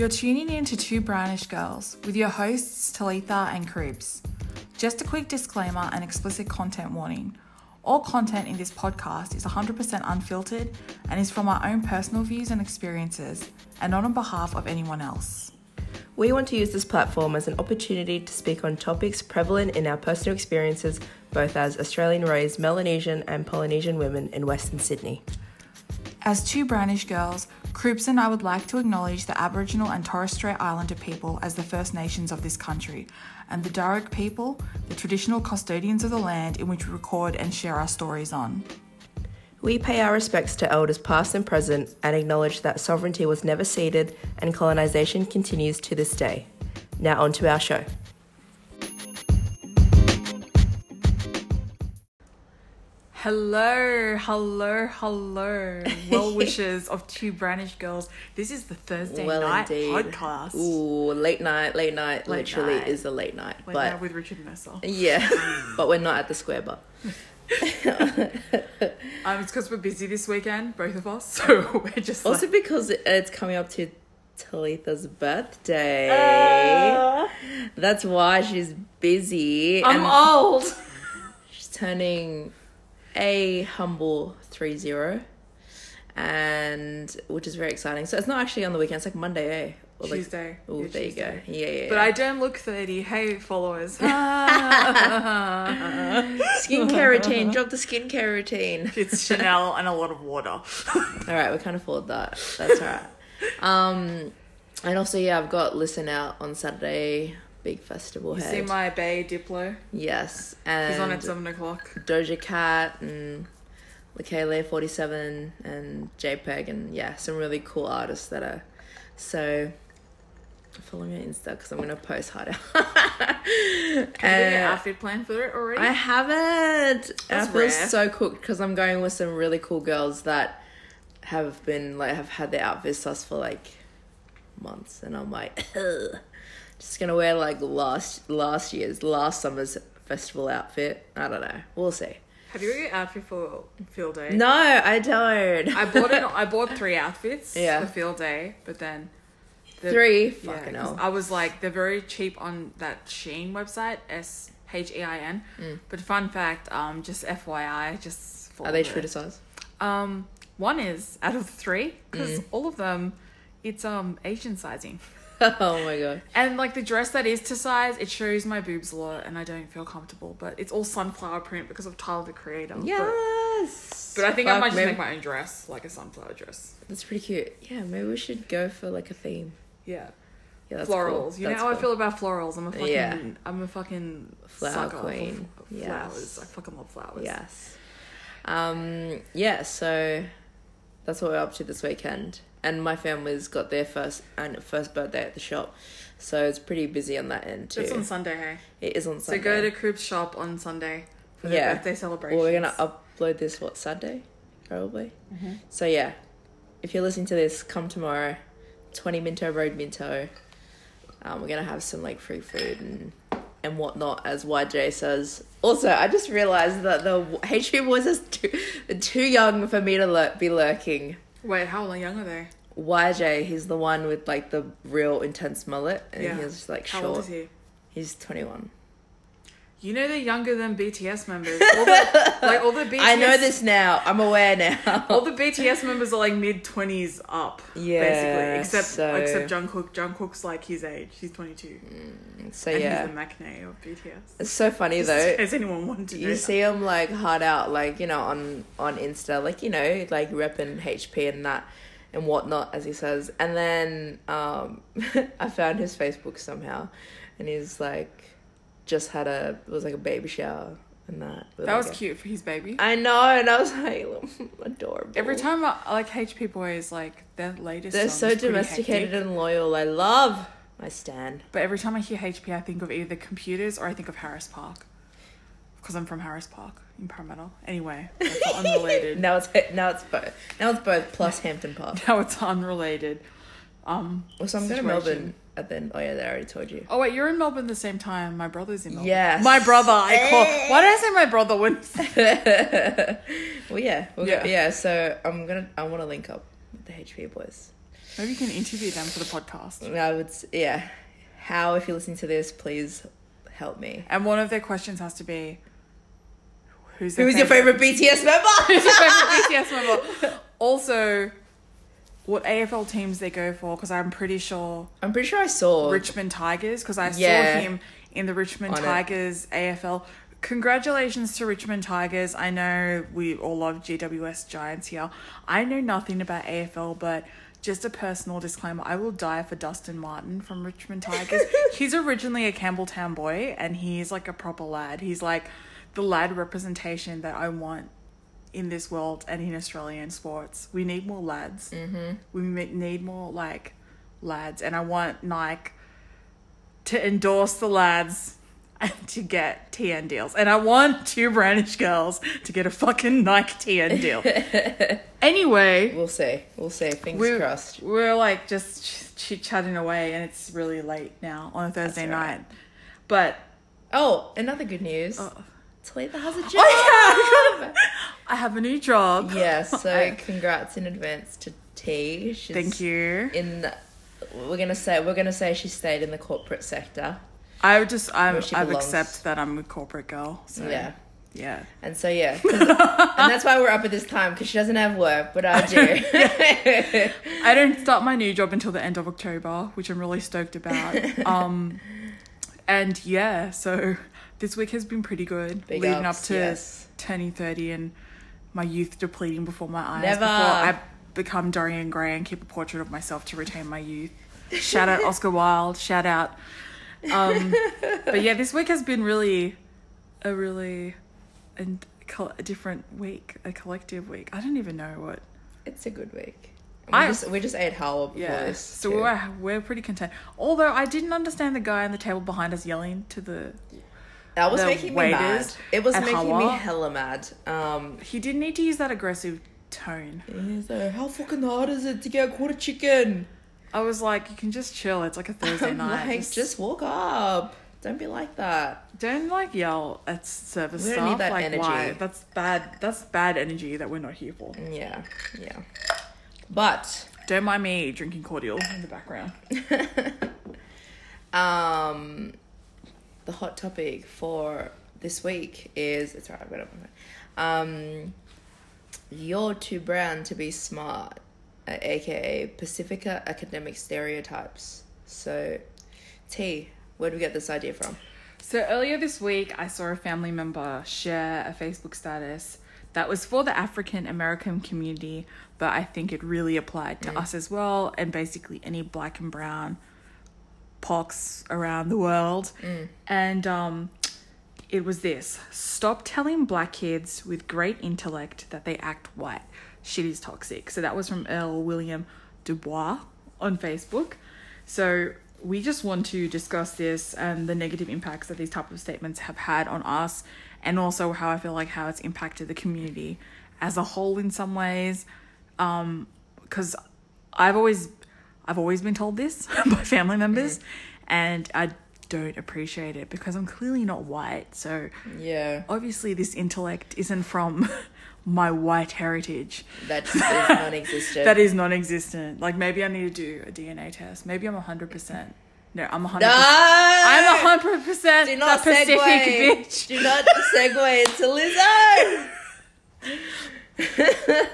You're tuning in to Two Brownish Girls with your hosts Talitha and Cribs. Just a quick disclaimer and explicit content warning. All content in this podcast is 100% unfiltered and is from our own personal views and experiences and not on behalf of anyone else. We want to use this platform as an opportunity to speak on topics prevalent in our personal experiences, both as Australian raised Melanesian and Polynesian women in Western Sydney. As two brownish girls, Croops and I would like to acknowledge the Aboriginal and Torres Strait Islander people as the First Nations of this country, and the Darug people, the traditional custodians of the land in which we record and share our stories on. We pay our respects to elders past and present and acknowledge that sovereignty was never ceded and colonisation continues to this day. Now, on to our show. Hello, hello, hello. Well wishes of two brownish girls. This is the Thursday Well, night indeed. podcast. Ooh, late night, late night. Late literally night. is a late night. Late but night with Richard Messer. yeah, but we're not at the square bar. Um, it's because we're busy this weekend, both of us. So we're just Also like, because it's coming up to Talitha's birthday. Uh, That's why she's busy. I'm and old. she's turning a humble three zero. And which is very exciting. So it's not actually on the weekend, it's like Monday, eh? Or like- Tuesday. Oh, Yeah, there Tuesday. you go. Yeah, yeah. But yeah. I don't look 30. Hey, followers. skincare routine. Drop the skincare routine. it's Chanel and a lot of water. All right, we can't afford that. That's all right. Um, and also, yeah, I've got listen out on Saturday. Big festival You head. see my Bay Diplo? yes, and He's on at 7 o'clock. Doja Cat and forty seven and JPEG and yeah, some really cool artists that are so. Follow me on Insta because I'm gonna post harder. Have you got Uh, outfit plan for it already? I haven't. And I feel rare. so cooked because I'm going with some really cool girls that have been like have had their outfits us for like months, and I'm like, Ugh. Just gonna wear like last last year's last summer's festival outfit. I don't know. We'll see. Have you got your outfit for field day? No, I don't. I bought it. I bought three outfits Yeah. for field day, but then the- three. Yeah, Fucking hell. I was like, they're very cheap on that SHEIN website, S H E I N. Mm. But fun fact, um, just FYI, just for Are they the- true to size? Um, one is out of three because Mm. all of them, it's um Asian sizing, oh my god. and like the dress that is to size, it shows my boobs a lot, and I don't feel comfortable. But it's all sunflower print because of Tyler the Creator. Yes. But, I think I might just maybe- make my own dress, like a sunflower dress. That's pretty cute. Yeah, maybe we should go for like a theme. Yeah. Yeah, that's florals. cool. You know That's how I feel about florals. I'm a fucking Yeah. I'm a fucking Flower queen. Yes. flowers. I fucking love flowers. Yes. Um, yeah, so that's what we're up to this weekend. And my family's got their first and first birthday at the shop. So it's pretty busy on that end too. It's on Sunday, hey. it is on Sunday. So go to Crib's shop on Sunday for their Yeah. birthday celebration. well, we're gonna upload this what Sunday, probably. Mm-hmm. So yeah, if you're listening to this, come tomorrow. Twenty Minto Road Minto. Um, we're gonna have some like free food and and whatnot, as YJ says. Also, I just realized that the HP boys is too too young for me to lur- be lurking. Wait, how young are they? YJ, he's the one with like the real intense mullet, and Yeah. he's like short. How old is he? He's twenty one. You know they're younger than BTS members. All the, like all the BTS. I know this now. I'm aware now. All the BTS members are like mid twenties up. Yeah, basically, except so- except Jungkook. Jungkook's like his age. He's twenty two, so and yeah, he's the Maknae of BTS. it's so funny Just though. Has anyone wanted to you that. see him like hard out, like you know, on on Insta, like you know, like repping HP and that and whatnot, as he says. And then um, I found his Facebook somehow, and he's like, just had a it was like a baby shower and that. That like, was a- cute for his baby. I know, and I was like, adorable. Every time I like HP Boys, like their latest. they're so domesticated hectic. and loyal. I love my stan. But every time I hear HP, I think of either computers or I think of Harris Park, because I'm from Harris Park in Parramatta. Anyway, that's unrelated. Now it's now it's both. Now it's both plus Hampton Park. now it's unrelated. Um. Well, so I'm going to. Melbourne at the. Oh yeah, they already told you. Oh wait, you're in Melbourne the same time. My brother's in Melbourne. Yes. My brother. I call. Why did I say my brother when? well, yeah, we'll Yeah. yeah. yeah. So I'm gonna. I want to link up with the HP boys. Maybe you can interview them for the podcast. I would, yeah. How, if you're listening to this, please help me. And one of their questions has to be, who's Who's your favorite BTS member? Who's your favorite BTS member? Also, what AFL teams they go for? Because I'm pretty sure I'm pretty sure I saw. Richmond Tigers. Because I Yeah. saw him in the Richmond On it. Tigers AFL. Congratulations to Richmond Tigers. I know we all love GWS Giants here. I know nothing about AFL, but just a personal disclaimer I will die for Dustin Martin from Richmond Tigers. he's originally a Campbelltown boy and he's like a proper lad. He's like the lad representation that I want in this world and in Australian sports. We need more lads. Mm-hmm. We need more like lads, and I want Nike to endorse the lads and to get TN deals, and I want two brownish girls to get a fucking Nike TN deal. anyway, We'll see. We'll see. Fingers we're crossed. we're like just chit chatting away, and it's really late now on a Thursday right. night. But Oh, another good news. Oh. Talitha has a job. Oh, I have a new job. yeah, so I- congrats in advance to T. She's Thank you. In the, we're gonna say we're gonna say she stayed in the corporate sector. I would just I'm, Where she I've belongs. accept that I'm a corporate girl. So Yeah. yeah. And so yeah, and that's why we're up at this time because she doesn't have work, but I do. I don't start my new job until the end of October, which I'm really stoked about. um, and yeah, so this week has been pretty good, Big leading ups, up to yes. turning thirty and my youth depleting before my eyes. Never. Before I become Dorian Gray and keep a portrait of myself to retain my youth. Shout out Oscar Wilde. Shout out. Um, but yeah, this week has been really, a really, and a different week, a collective week. I don't even know what. it's a good week. We I- just we just ate halwa before Yeah, this. so too. we're we're pretty content. Although I didn't understand the guy on the table behind us yelling to the. That was the making me mad. It was at making me Hawa. hella mad. Um, He didn't need to use that aggressive tone. like, how fucking hard is it to get a quarter chicken? I was like, you can just chill. It's like a Thursday I'm night. like, just, just walk up. Don't be like that. don't like yell at service We don't staff. need that like energy. why? That's bad. That's bad energy that we're not here for. Yeah, yeah. But Don't mind me drinking cordial in the background. um, the hot topic for this week is it's alright. I've got it. on my phone. Um, you're too brown to be smart, aka Pacifica academic stereotypes. So, T, where do we get this idea from? So earlier this week, I saw a family member share a Facebook status that was for the African American community, but I think it really applied to us as well, and basically any black and brown pox around the world. And um, it was this stop telling black kids with great intellect that they act white. Shit is toxic. So that was from Earl William Dubois on Facebook. So we just want to discuss this and the negative impacts that these type of statements have had on us and also how I feel like how it's impacted the community as a whole in some ways. Um, because I've always I've always been told this by family members mm-hmm. and I don't appreciate it because I'm clearly not white. So Yeah, obviously this intellect isn't from my white heritage. that is non-existent. That is non-existent. Like maybe I need to do a DNA test. Maybe I'm hundred percent. No, I'm hundred. No! I'm hundred percent Do the not Pacific segue. bitch. Do not segue into Lizzo.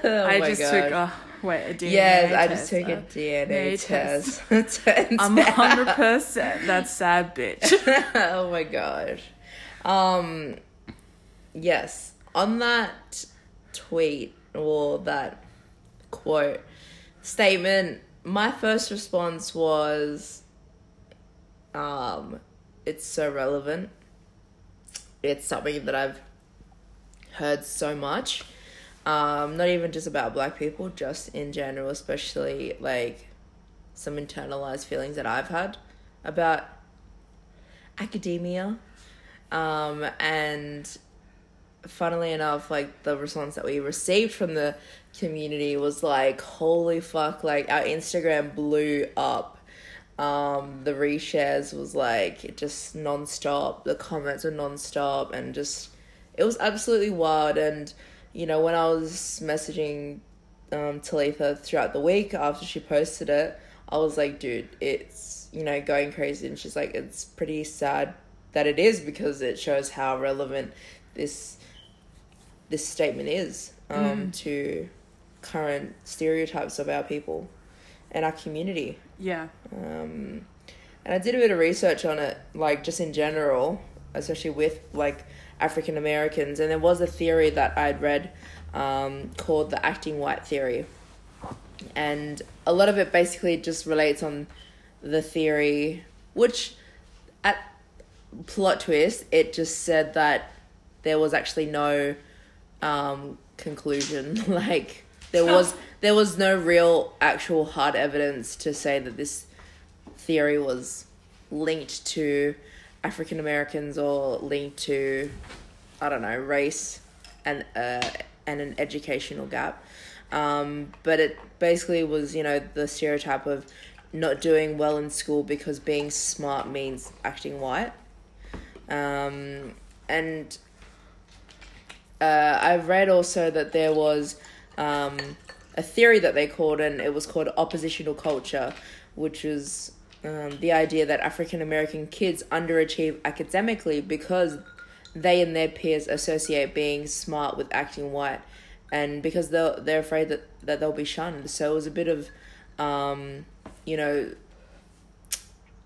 oh I just God. took a wait a DNA. Yes, I just took a DNA test. test. I'm hundred percent that sad bitch. oh my gosh. Um yes, on that tweet or that quote statement, my first response was um it's so relevant. It's something that I've heard so much. Um, not even just about black people, just in general, especially like some internalized feelings that I've had about academia. Um, and funnily enough, like the response that we received from the community was like, holy fuck, like our Instagram blew up. Um, the reshares was like just nonstop. The comments were nonstop and just it was absolutely wild and you know, when I was messaging um, Talitha throughout the week after she posted it. I was like, dude, it's you know going crazy, and she's like, it's pretty sad that it is because it shows how relevant this this statement is um, to current stereotypes of our people and our community. Yeah. Um, and I did a bit of research on it, like just in general, especially with like African Americans. And there was a theory that I'd read um, called the acting white theory. And a lot of it basically just relates on the theory, which at plot twist, it just said that there was actually no um, conclusion. like there was there was no real actual hard evidence to say that this theory was linked to African Americans or linked to I don't know race and uh, and an educational gap. Um, but it basically was you know the stereotype of not doing well in school because being smart means acting white. Um, and uh, I've read also that there was um, a theory that they called, and it was called oppositional culture, which is um, the idea that African American kids underachieve academically because they and their peers associate being smart with acting white, and because they're they're afraid that, that they'll be shunned. So it was a bit of, um, you know,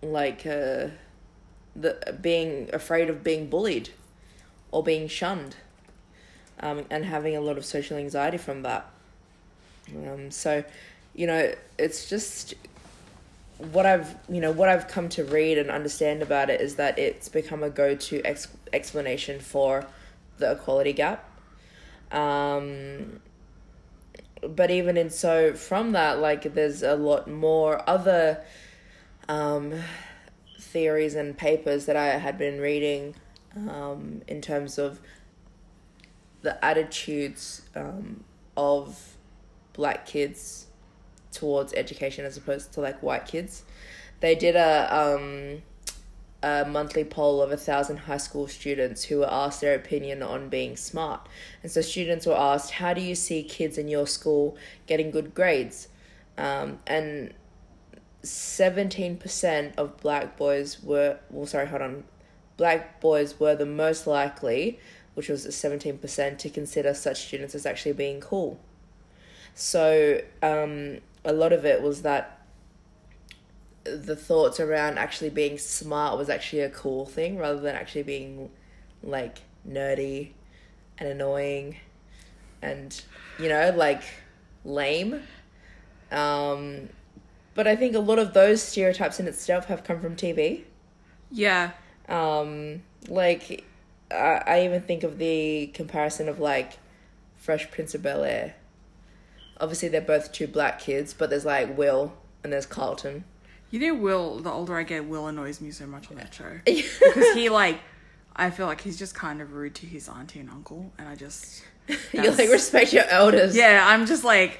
like uh, the being afraid of being bullied or being shunned um, and having a lot of social anxiety from that. Um, so, you know, it's just what I've you know what I've come to read and understand about it is that it's become a go-to ex- explanation for the equality gap. Um, but even in so from that, like there's a lot more other um, theories and papers that I had been reading um, in terms of the attitudes um, of black kids towards education as opposed to like white kids. They did a um, a monthly poll of a thousand high school students who were asked their opinion on being smart. And so students were asked, "How do you see kids in your school getting good grades?" Um, and seventeen percent of black boys were well, sorry, hold on, black boys were the most likely which was 17%, to consider such students as actually being cool. So um, a lot of it was that the thoughts around actually being smart was actually a cool thing rather than actually being like nerdy and annoying and you know like lame. Um but i think a lot of those stereotypes in itself have come from tv Yeah. um like I, I even think of the comparison of like fresh prince of bel air obviously they're both two black kids but there's like will and there's carlton You know, Will, the older I get, Will annoys me so much on that show. Because he, like, I feel like he's just kind of rude to his auntie and uncle. And I just. you like respect your elders Yeah, I'm just like.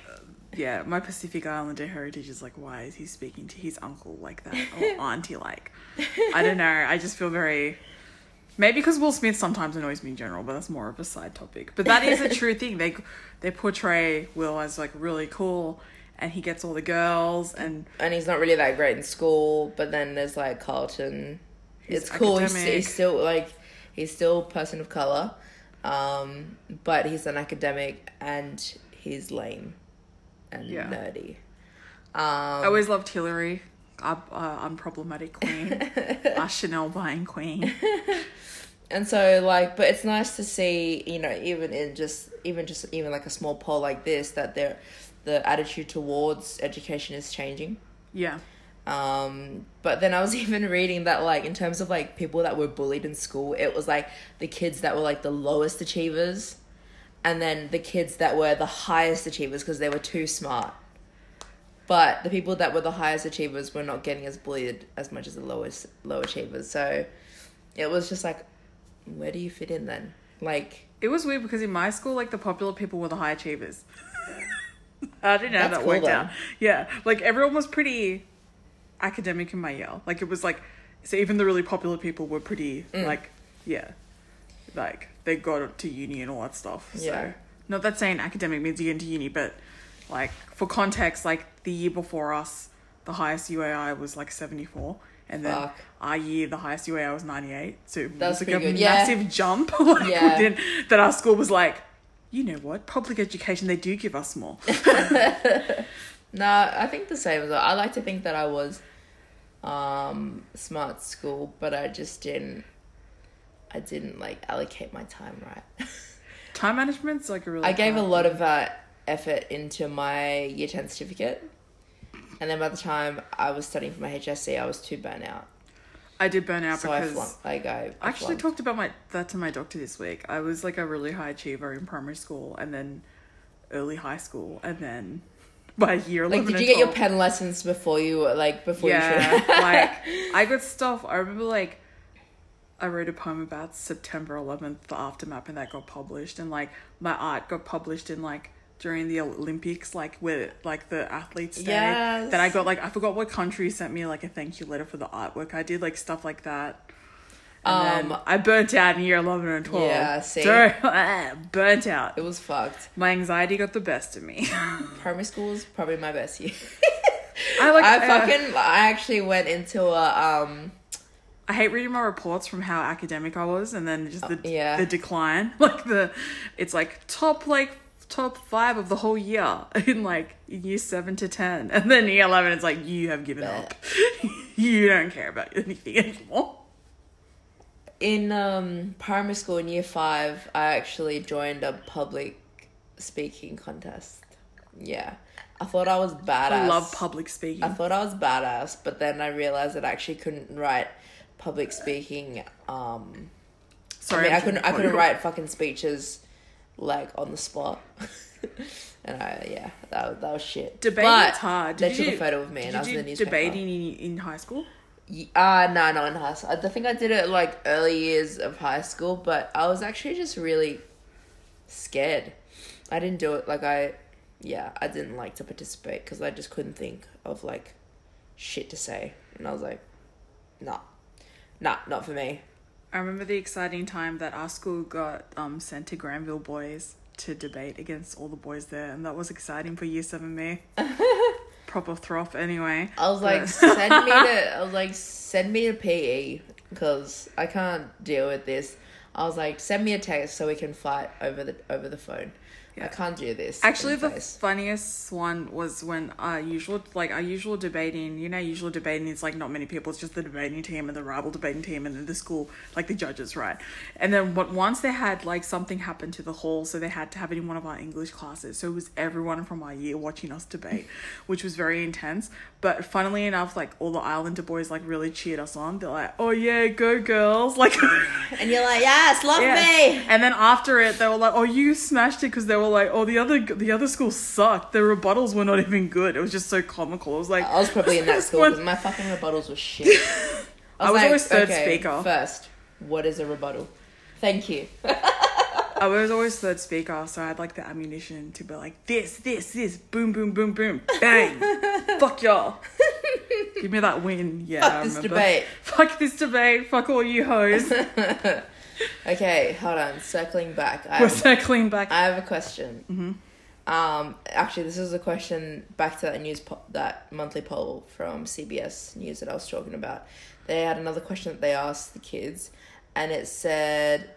Yeah, my Pacific Islander heritage is like, why is he speaking to his uncle like that? Or auntie like? I don't know. I just feel very. Maybe because Will Smith sometimes annoys me in general, but that's more of a side topic. But that is a true thing. They they portray Will as like really cool, and he gets all the girls, and and he's not really that great in school. But then there's like Carlton. It's cool. He's, he's still like he's still a person of color, um, but he's an academic and he's lame and Yeah. nerdy. I Um, always loved Hillary, uh, uh, unproblematic queen, a Chanel buying queen. and so like, but it's nice to see you know even in just even just even like a small poll like this that there the attitude towards education is changing. Yeah, Um, but then I was even reading that like in terms of like people that were bullied in school, it was like the kids that were like the lowest achievers, and then the kids that were the highest achievers because they were too smart. But the people that were the highest achievers were not getting as bullied as much as the lowest low achievers. So it was just like, where do you fit in then? Like it was weird because in my school, like the popular people were the high achievers. I didn't know how that cool, worked though. out. Yeah, like everyone was pretty academic in my year. Like it was like, so even the really popular people were pretty Mm. like, yeah, like they got to uni and all that stuff. So Yeah. not that saying academic means you get into uni, but Like for context, like the year before us, the highest UAI was like seventy four. And then Fuck. our year, the highest UAI was 98. So it That's was like a good. Yeah. massive jump. like Yeah. that our school was like, you know what? Public education, they do give us more. No, I think the same as well. I like to think that I was um smart school, but I just didn't I didn't like allocate my time right. Time management's like a really. I gave a lot of uh, effort into my year 10 certificate. And then by the time I was studying for my HSC, I was too burnt out. I did burn out so I because flunked. Like I, I actually flunked. talked about my that to my doctor this week. I was like a really high achiever in primary school and then early high school and then by year Like, did you get your pen lessons before you were like before you Yeah, should? like I got stuff. I remember like I wrote a poem about September 11th, the aftermath, and that got published. And like my art got published in like during the Olympics, like with like the athletes day. Yes. Then I got like I forgot what country sent me like a thank you letter for the artwork. I did like stuff like that. And Um, I burnt out in year 11 and 12. Yeah, see? So, burnt out. it was fucked. My anxiety got the best of me. Primary school was probably my best year. I like I uh, fucking I actually went into a um I hate reading my reports from how academic I was, and then just the Oh, yeah. the decline. Like the, it's like top like top five of the whole year in like year seven to ten, and then year eleven, it's like you have given up. you don't care about anything anymore. in um primary school in year five I actually joined a public speaking contest. Yeah. I thought I was badass. I love public speaking. I thought I was badass, but then I realized that I actually couldn't write public speaking um Sorry, I mean, I couldn't. I couldn't write fucking speeches like on the spot. and I, yeah, that was, that was shit. Debating But hard. They took a photo of me, and I was in the newspaper. debating in, in high school? Y- Uh no, no, in high school. I think I did it like early years of high school, but I was actually just really scared. I didn't do it like I, yeah, I didn't like to participate because I just couldn't think of like shit to say, and I was like, nah, nah, not for me. I remember the exciting time that our school got um, sent to Granville Boys to debate against all the boys there, and that was exciting for year seven me. Proper throp, anyway. I was like, send me to. I was like, send me to PE because I can't deal with this. I was like, send me a text so we can fight over the over the phone. I can't do this. Actually, the face. funniest one was when our usual, like our usual debating. You know, usual debating is like not many people. It's just the debating team and the rival debating team, and then the school, like the judges, right? And then, but once they had like something happen to the hall, so they had to have it in one of our English classes. So it was everyone from our year watching us debate, which was very intense. But funnily enough, like all the Islander boys like really cheered us on. They're like, "Oh yeah, go girls!" Like. and you're like, yes, love Yeah. me. And then after it, they were like, "Oh, you smashed it," because they were like, "Oh, the other the other school sucked. Their rebuttals were not even good. It was just so comical." I was like, I was probably in that school one- because my fucking rebuttals were shit. I was like, always third okay, speaker. First, what is a rebuttal? Thank you. I was always third speaker, so I had like the ammunition to be like, "This, this, this, boom, boom, boom, boom, bang, fuck y'all, give me that win." Yeah, Fuck I this debate. Fuck this debate. Fuck all you hoes. Okay, hold on. Circling back, I We're have, circling back. I have a question. Mm-hmm. Um, actually, this is a question back to that news po- that monthly poll from CBS News that I was talking about. They had another question that they asked the kids, and it said,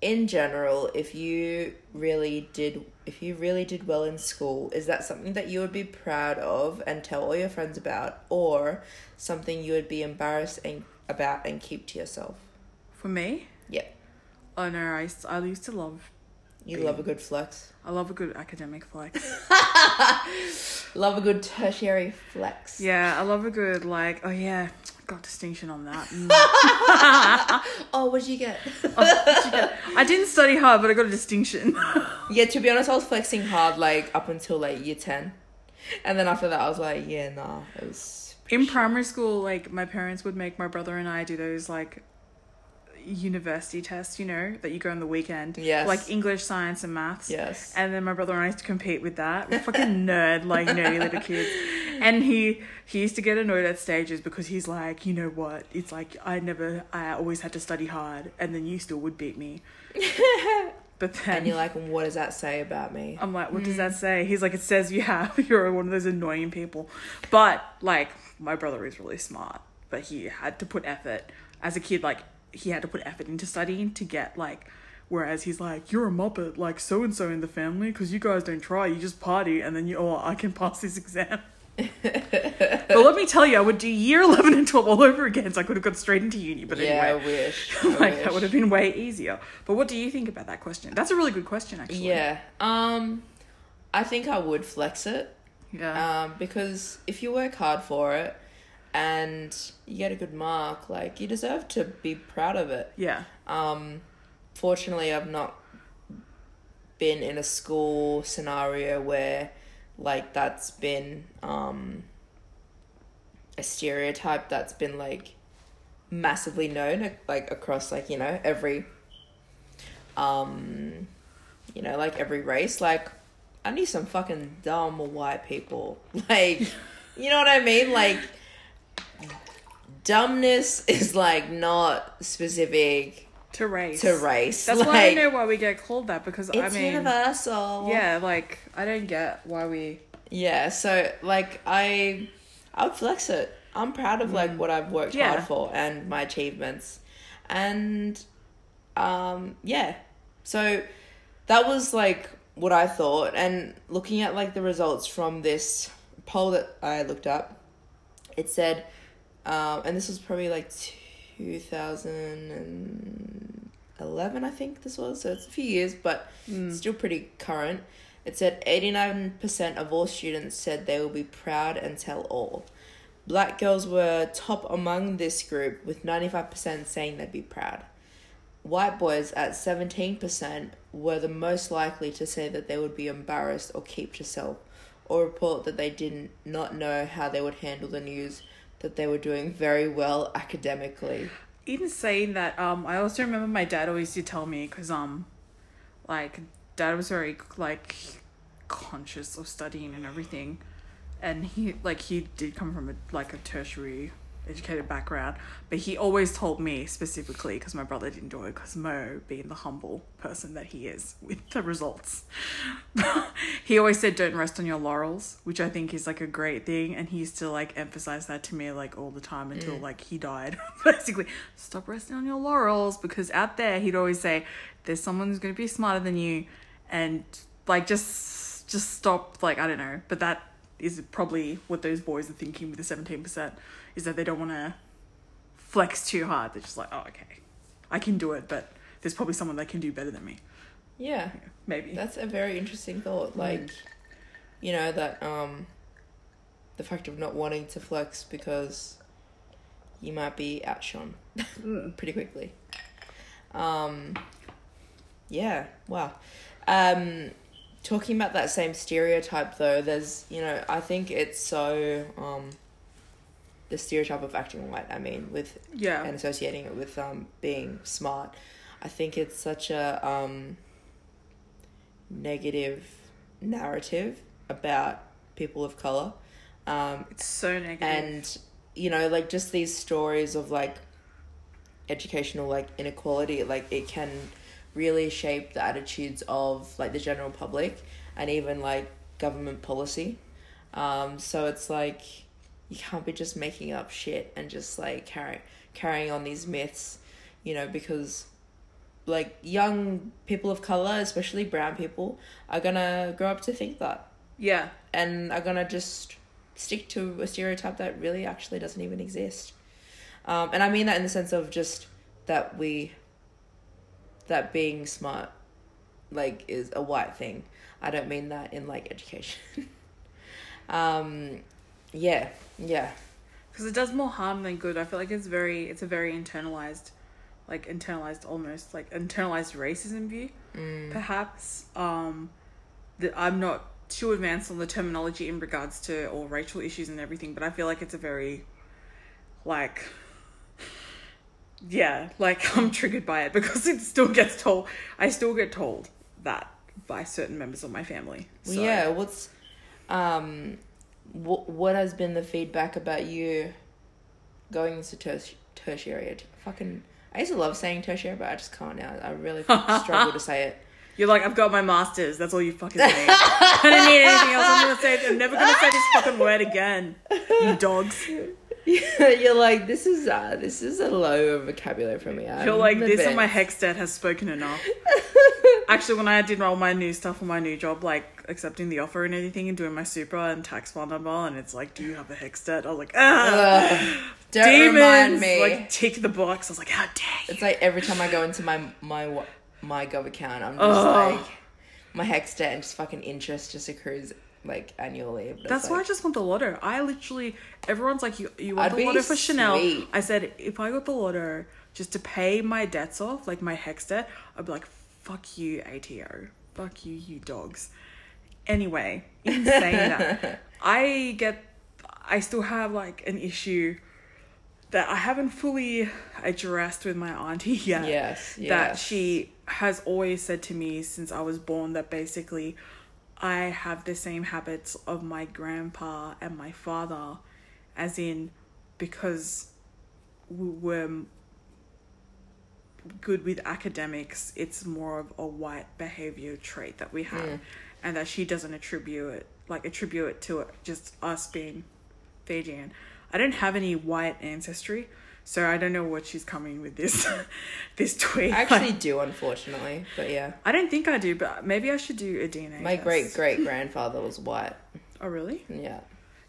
in general, if you really did, if you really did well in school, is that something that you would be proud of and tell all your friends about, or something you would be embarrassed and, about and keep to yourself? For me, Yeah, oh no, I used, I used to love. you Being- love a good flex. I love a good academic flex. Love a good tertiary flex. Yeah, I love a good like. Oh yeah, got distinction on that. Mm. Oh, what did you get? I didn't study hard, but I got a distinction. Yeah, to be honest, I was flexing hard like up until like year ten, and then after that, I was like, yeah, nah, it was. In primary school, like my parents would make my brother and I do those like university tests, you know, that you go on the weekend. Yes. Like English, science, and maths. Yes. And then my brother and I used to compete with that. We're fucking nerd, like nerdy little kids. And he he used to get annoyed at stages because he's like, you know what? It's like I never, I always had to study hard, and then you still would beat me. But then And you're like, what does that say about me? I'm like, what does Mm. that say? He's like, it says you have. You're one of those annoying people. But like, my brother is really smart, but he had to put effort as a kid. Like, he had to put effort into studying to get like. Whereas he's like, you're a muppet, like so and so in the family, because you guys don't try, you just party, and then you, oh, I can pass this exam. but let me tell you, I would do year 11 and 12 all over again, so I could have got straight into uni. But yeah, anyway, I wish. I like wish. that would have been way easier. But what do you think about that question? That's a really good question, actually. Yeah. Um, I think I would flex it. Yeah. Um, because if you work hard for it and you get a good mark, like you deserve to be proud of it. yeah. Um, fortunately, I've not been in a school scenario where like that's been um a stereotype that's been like massively known like across like you know every um you know like every race like i knew some fucking dumb white people like you know what i mean like dumbness is like not specific To race. to race That's like, why I know why we get called that because I mean, universal yeah, like I don't get why we. Yeah, so like I I would flex it. I'm proud of like what I've worked Mm. Yeah. hard for and my achievements. And um yeah. So that was like what I thought and looking at like the results from this poll that I looked up, it said um and this was probably like 2011 I think this was. So it's a few years but still pretty current. It said 89% of all students said they will be proud and tell all. Black girls were top among this group, with 95% saying they'd be proud. White boys at 17% were the most likely to say that they would be embarrassed or keep to self, or report that they did not know how they would handle the news that they were doing very well academically. In saying that, um, I also remember my dad always did tell me because um, like dad was very like conscious of studying and everything, and he like he did come from a like a tertiary educated background, but he always told me specifically because my brother didn't do it because Mo, being the humble person that he is with the results, he always said don't rest on your laurels, which I think is like a great thing, and he used to like emphasize that to me like all the time until mm. like he died. Basically, stop resting on your laurels because out there he'd always say there's someone who's going to be smarter than you, and like just just stop like I don't know, but that is probably what those boys are thinking with the seventeen percent is that they don't want to flex too hard. They're just like, oh okay, I can do it, but there's probably someone that can do better than me. Yeah. Yeah, maybe. That's a very interesting thought. Like, you know, that um the fact of not wanting to flex because you might be outshone pretty quickly. Um yeah, wow. Um talking about that same stereotype though, there's you know, I think it's so um the stereotype of acting white, I mean, with yeah. and associating it with um being smart. I think it's such a um negative narrative about people of color. Um It's so and you know like just these stories of like educational like inequality like it can really shape the attitudes of like the general public and even like government policy um so it's like you can't be just making up shit and just like carry, carrying on these myths you know because like young people of color especially brown people are gonna grow up to think that yeah. and are gonna just stick to a stereotype that really actually doesn't even exist. Um, and I mean that in the sense of just that we, that being smart, like, is a white thing. I don't mean that in like education. um, yeah, yeah, because it does more harm than good. I feel like it's very, it's a very internalized, like internalized almost like internalized racism view, perhaps. Um, that I'm not too advanced on the terminology in regards to all racial issues and everything, but I feel like it's a very, like, yeah, like I'm triggered by it because it still gets told. I still get told that by certain members of my family. So- yeah. What's, um, what what has been the feedback about you going into terti- tertiary? ed- Fucking, I used to love saying tertiary, but I just can't now. I really struggle to say it. You're like, I've got my masters. That's all you fucking say. I don't need anything else. I'm gonna say. I'm never gonna say this fucking word again. You dogs. You're like, this is uh, this is a low vocabulary for me. I'm You're like, this and my HECS Hexstat has spoken enough. Actually, when I did all my new stuff for my new job, like accepting the offer and everything, and doing my super and tax file number, and it's like, do you have a HECS debt? I was like, ah, don't demons. remind me. Like tick the box. I was like, how dare you? It's like every time I go into my my myGov account, I'm just Ugh. like my HECS debt and just fucking interest just accrues like annually. That's why I just want the lotto. I literally, everyone's like, you, you want I'd the lotto for Chanel. sweet. I said, if I got the lotto just to pay my debts off, like my HECS debt, I'd be like, fuck you, ATO. Fuck you, you dogs. Anyway, in saying that, I get, I still have like an issue that I haven't fully addressed with my auntie yet yes, that she has always said to me since I was born that basically I have the same habits of my grandpa and my father, as in because we were good with academics, it's more of a white behavior trait that we have, Mm. and that she doesn't attribute it like attribute it to it, just us being Fijian. I don't have any white ancestry, so I don't know what she's coming with this this tweet. I actually do, unfortunately, but yeah. I don't think I do, but maybe I should do a DNA. My test. great great grandfather was white. Oh really? Yeah.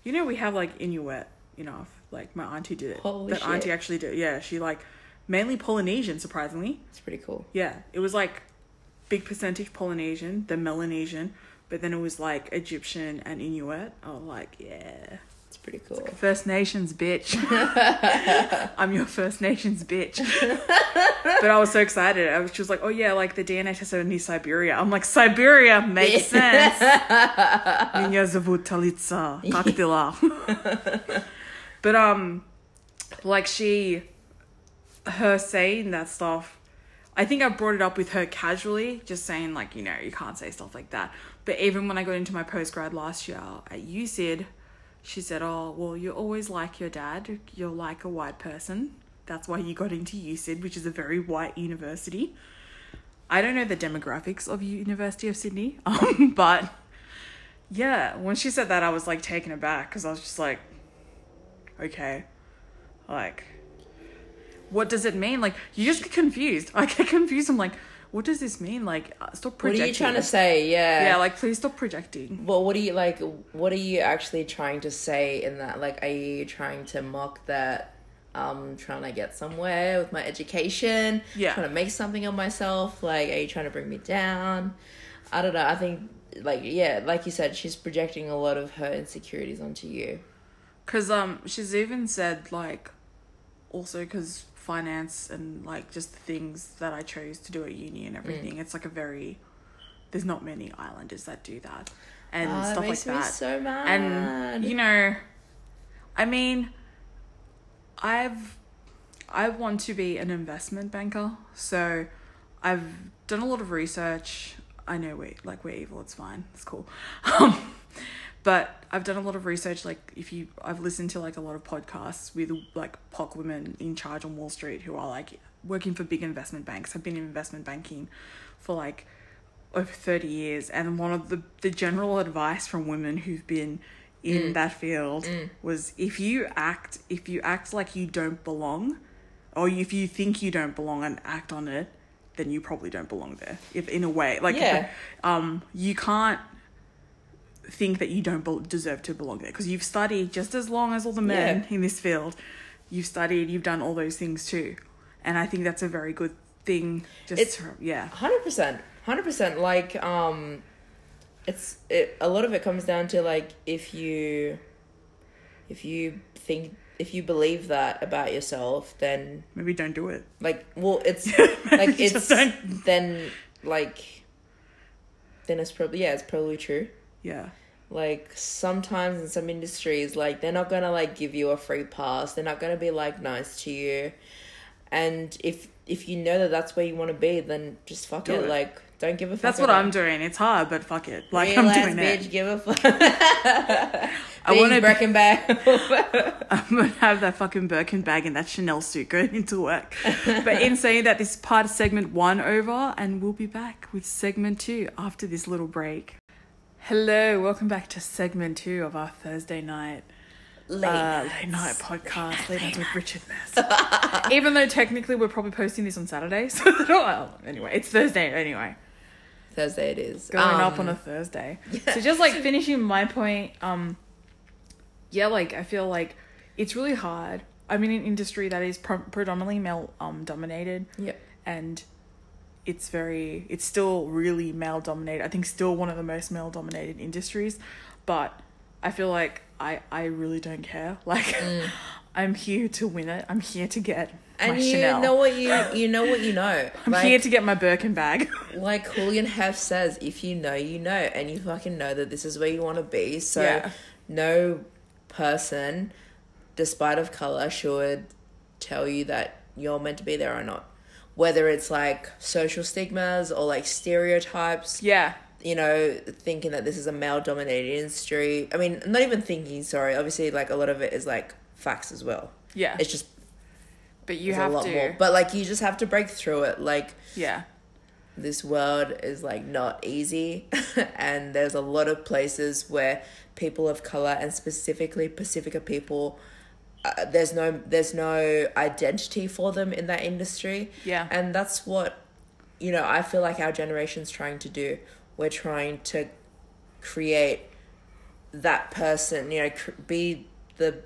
You know we have like Inuit, you know, like my auntie did it. Holy that shit. auntie actually did. it. Yeah, she like mainly Polynesian, surprisingly. It's pretty cool. Yeah, it was like big percentage Polynesian, then Melanesian, but then it was like Egyptian and Inuit. Oh, like yeah, pretty cool. Like First Nations bitch. I'm your First Nations bitch. but I was so excited. I was just like, oh yeah, like the DNA test only Siberia. I'm like, Siberia makes sense. But um, like she, her saying that stuff. I think I brought it up with her casually, just saying like you know you can't say stuff like that. But even when I got into my postgrad last year at USYD, she said, "Oh, well, you're always like your dad. You're like a white person. That's why you got into USYD, which is a very white university." I don't know the demographics of University of Sydney, um, but yeah, when she said that, I was like taken aback because I was just like, okay, like, what does it mean? Like, you just get confused. I get confused. I'm like, what does this mean? Like, stop projecting. What are you trying to say? Yeah. Yeah, like, please stop projecting. Well, what are you like? What are you actually trying to say in that? Like, are you trying to mock that? I'm trying to get somewhere with my education. Yeah. Trying to make something of myself. Like, are you trying to bring me down? I don't know. I think, like, yeah, like you said, she's projecting a lot of her insecurities onto you. Because um, she's even said like, also because finance and like just the things that I chose to do at uni Mm. and everything, it's like a very, there's not many islanders that do that, and that stuff like that. so mad. and you know, I mean, I've, I want to be an investment banker, so I've done a lot of research. I know we like we're evil. It's fine. It's cool. Um, but I've done a lot of research. Like if you, I've listened to like a lot of podcasts with like POC women in charge on Wall Street who are like working for big investment banks. I've been in investment banking for like over 30 years and one of the the general advice from women who've been in that field was if you act if you act like you don't belong or if you think you don't belong and act on it then you probably don't belong there if in a way like Yeah. um you can't think that you don't deserve to belong there because you've studied just as long as all the men in this field you've studied you've done all those things too and i think that's a very good thing just It's- to- yeah Hundred percent, hundred percent. Like, um, it's it. A lot of it comes down to like if you, if you think, if you believe that about yourself, then maybe don't do it like, well, it's like it's then like, then it's probably yeah, it's probably true. Yeah Like sometimes in some industries, like they're not gonna like give you a free pass. They're not gonna be like nice to you. And if if you know that that's where you want to be, then just fuck it. it. Like don't give a fuck. that's what i'm doing it's hard but fuck it like Real i'm doing bitch, it give a fuck. I want to. Birkin bag. I'm gonna have that fucking Birkin bag and that Chanel suit going into work. but in saying that, this part of segment one over, and we'll be back with segment two after this little break. Hello, welcome back to segment two of our Thursday night Late uh, late night podcast, late nights with Richard Mess. Even though technically we're probably posting this on Saturday, so well, anyway, it's Thursday anyway. Thursday it is. going up Um, on a Thursday. So just like finishing my point, um, yeah, like I feel like it's really hard. I'm in an industry that is pre- predominantly male um dominated, Yep. and it's very, it's still really male dominated. I think still one of the most male dominated industries, but I feel like I I really don't care. Like mm. I'm here to win it. I'm here to get my And you Chanel. know what you you know what you know. I'm like, here to get my Birkin bag. like Julian Hef says, if you know, you know, and you fucking know that this is where you want to be. So Yeah. no person, despite of color, should tell you that you're meant to be there or not. Whether it's like social stigmas or like stereotypes, yeah, you know, thinking that this is a male dominated industry. I mean, not even thinking, sorry. Obviously, like a lot of it is like facts as well. yeah. It's just but you have a lot to. more. But like you just have to break through it. Like yeah. this world is like not easy and there's a lot of places where people of color and specifically Pacifica people uh, there's no there's no identity for them in that industry. Yeah. And that's what you know, I feel like our generation's trying to do. We're trying to create that person, you know, cr- be the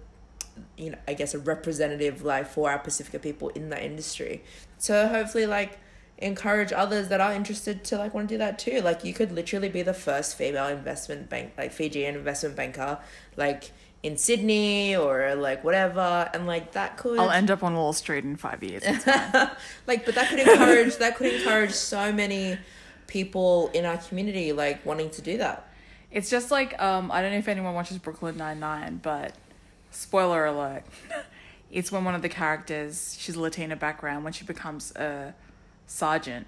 you know, I guess a representative like for our Pacifica people in that industry. So hopefully like encourage others that are interested to like want to do that too. Like you could literally be the first female investment bank like Fijian investment banker like in Sydney or like whatever and like that could I'll end up on Wall Street in five years. like but that could encourage that could encourage so many people in our community like wanting to do that. It's just like um, I don't know if anyone watches Brooklyn Nine Nine, but spoiler alert, it's when one of the characters she's a Latina background when she becomes a sergeant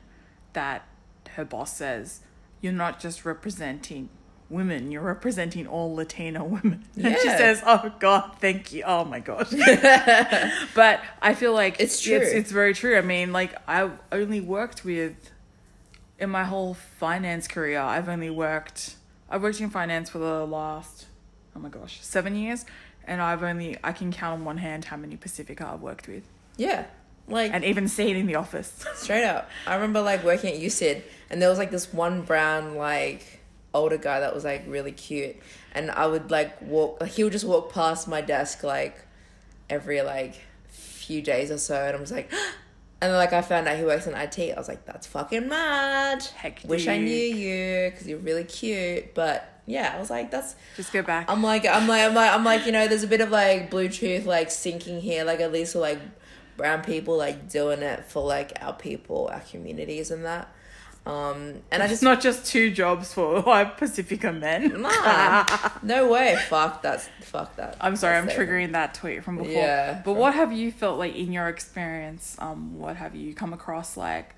that her boss says you're not just representing women, you're representing all Latina women. And she says, "Oh God, thank you. Oh my God." but I feel like It's true. It's, it's very true. I mean, like I've only worked with in my whole finance career, I've only worked. I've worked in finance for the last, oh my gosh, seven years, and I've only I can count on one hand how many Pacifica I've worked with, Yeah. Like and even see it in the office. Straight up. I remember like working at USYD and there was like this one brown like older guy that was like really cute and I would like walk like he would just walk past my desk like every like few days or so and I was like and then like I found out he works in IT. I was like that's fucking mad. Heck, Wish I knew you cuz you're really cute but yeah, I was like that's Just go back. I'm like I'm like I'm like I'm like you know there's a bit of like Bluetooth like syncing here like at least for like brown people like doing it for like our people our communities and that um and I it's just not just two jobs for white Pacifica men. nah, no way fuck that's fuck that I'm sorry, I'm triggering that tweet from before. Yeah, But from- what have you felt like in your experience? Um, what have you come across like?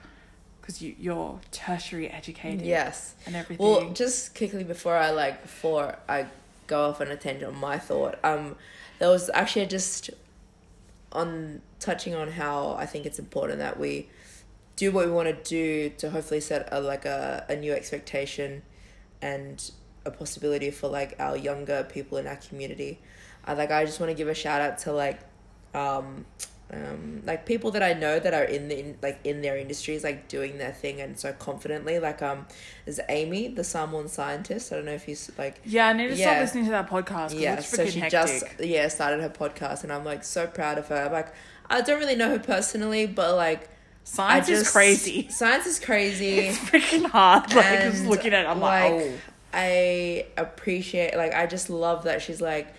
Because you you're tertiary educated. yes And everything. well just quickly before I like before I go off on a tangent on my thought um there was actually just on touching on how I think it's important that we do what we want to do to hopefully set a like a, a new expectation and a possibility for like our younger people in our community. I like I just want to give a shout out to like um um like people that I know that are in the in, like in their industries like doing their thing and so confidently like um there's Amy the Samoan scientist I don't know if he's like yeah, I need to start yeah. listening to that podcast. yeah, so she hectic. just yeah started her podcast, and I'm like so proud of her. Like I don't really know her personally, but like Science I is crazy. Science is crazy. It's freaking hard. Like just and, looking at it, I'm like, oh. I appreciate like I just love that she's like,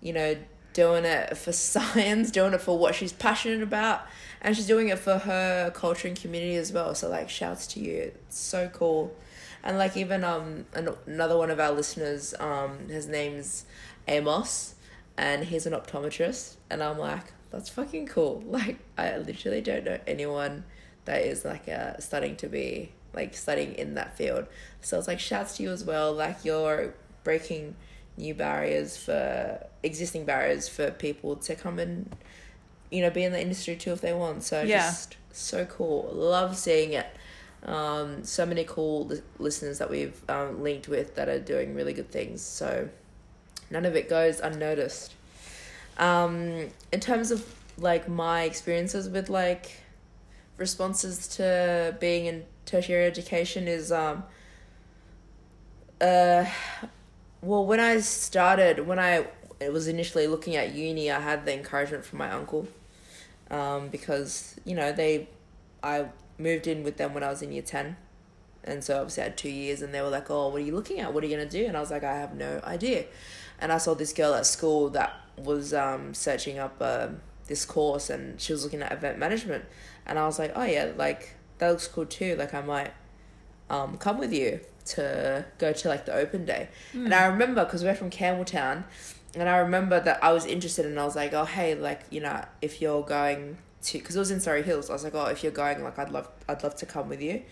you know, doing it for science, doing it for what she's passionate about, and she's doing it for her culture and community as well. So like, shouts to you. It's so cool. And like even um an, another one of our listeners, um, his name's Amos, and he's an optometrist, and I'm like, that's fucking cool. Like I literally don't know anyone that is like uh studying to be like studying in that field. So it's like shouts to you as well. Like you're breaking new barriers for existing barriers for people to come and you know be in the industry too if they want. So Yeah. just so cool. Love seeing it. Um, so many cool li- listeners that we've um, linked with that are doing really good things. So none of it goes unnoticed. Um, in terms of like my experiences with like responses to being in tertiary education is um uh well when I started when I was initially looking at uni I had the encouragement from my uncle. Um because you know they I moved in with them when I was in year 10 and so obviously I had two years and they were like oh what are you looking at? What are you gonna do? And I was like I have no idea. And I saw this girl at school that was um searching up um this course and she was looking at event management. And I was like oh yeah like that looks cool too. Like I might um come with you to go to like the open day. And I remember because we're from Campbelltown and I remember that I was interested and I was like oh hey like you know if you're going to because it was in Surry Hills. I was like oh if you're going like I'd love I'd love to come with you.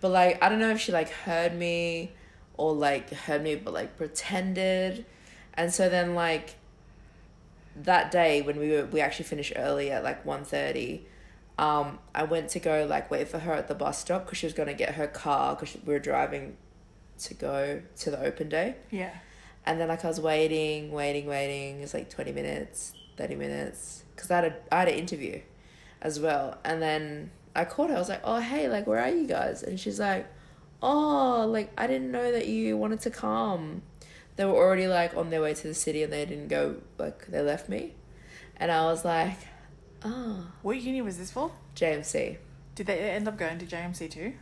But like I don't know if she like heard me or like heard me but like pretended. And so then like that day when we were we actually finished early at like 1.30 um I went to go like wait for her at the bus stop because she was going to get her car because we were driving to go to the open day Yeah. and then like I was waiting, waiting, waiting. It's like twenty minutes, thirty minutes, because I had a I had an interview, as well. And then I called her. I was like, "Oh hey, like where are you guys?" And she's like, "Oh, like I didn't know that you wanted to come." They were already like on their way to the city, and they didn't go. Like they left me, and I was like, "Oh, What uni was this for? JMC." Did they end up going to JMC too?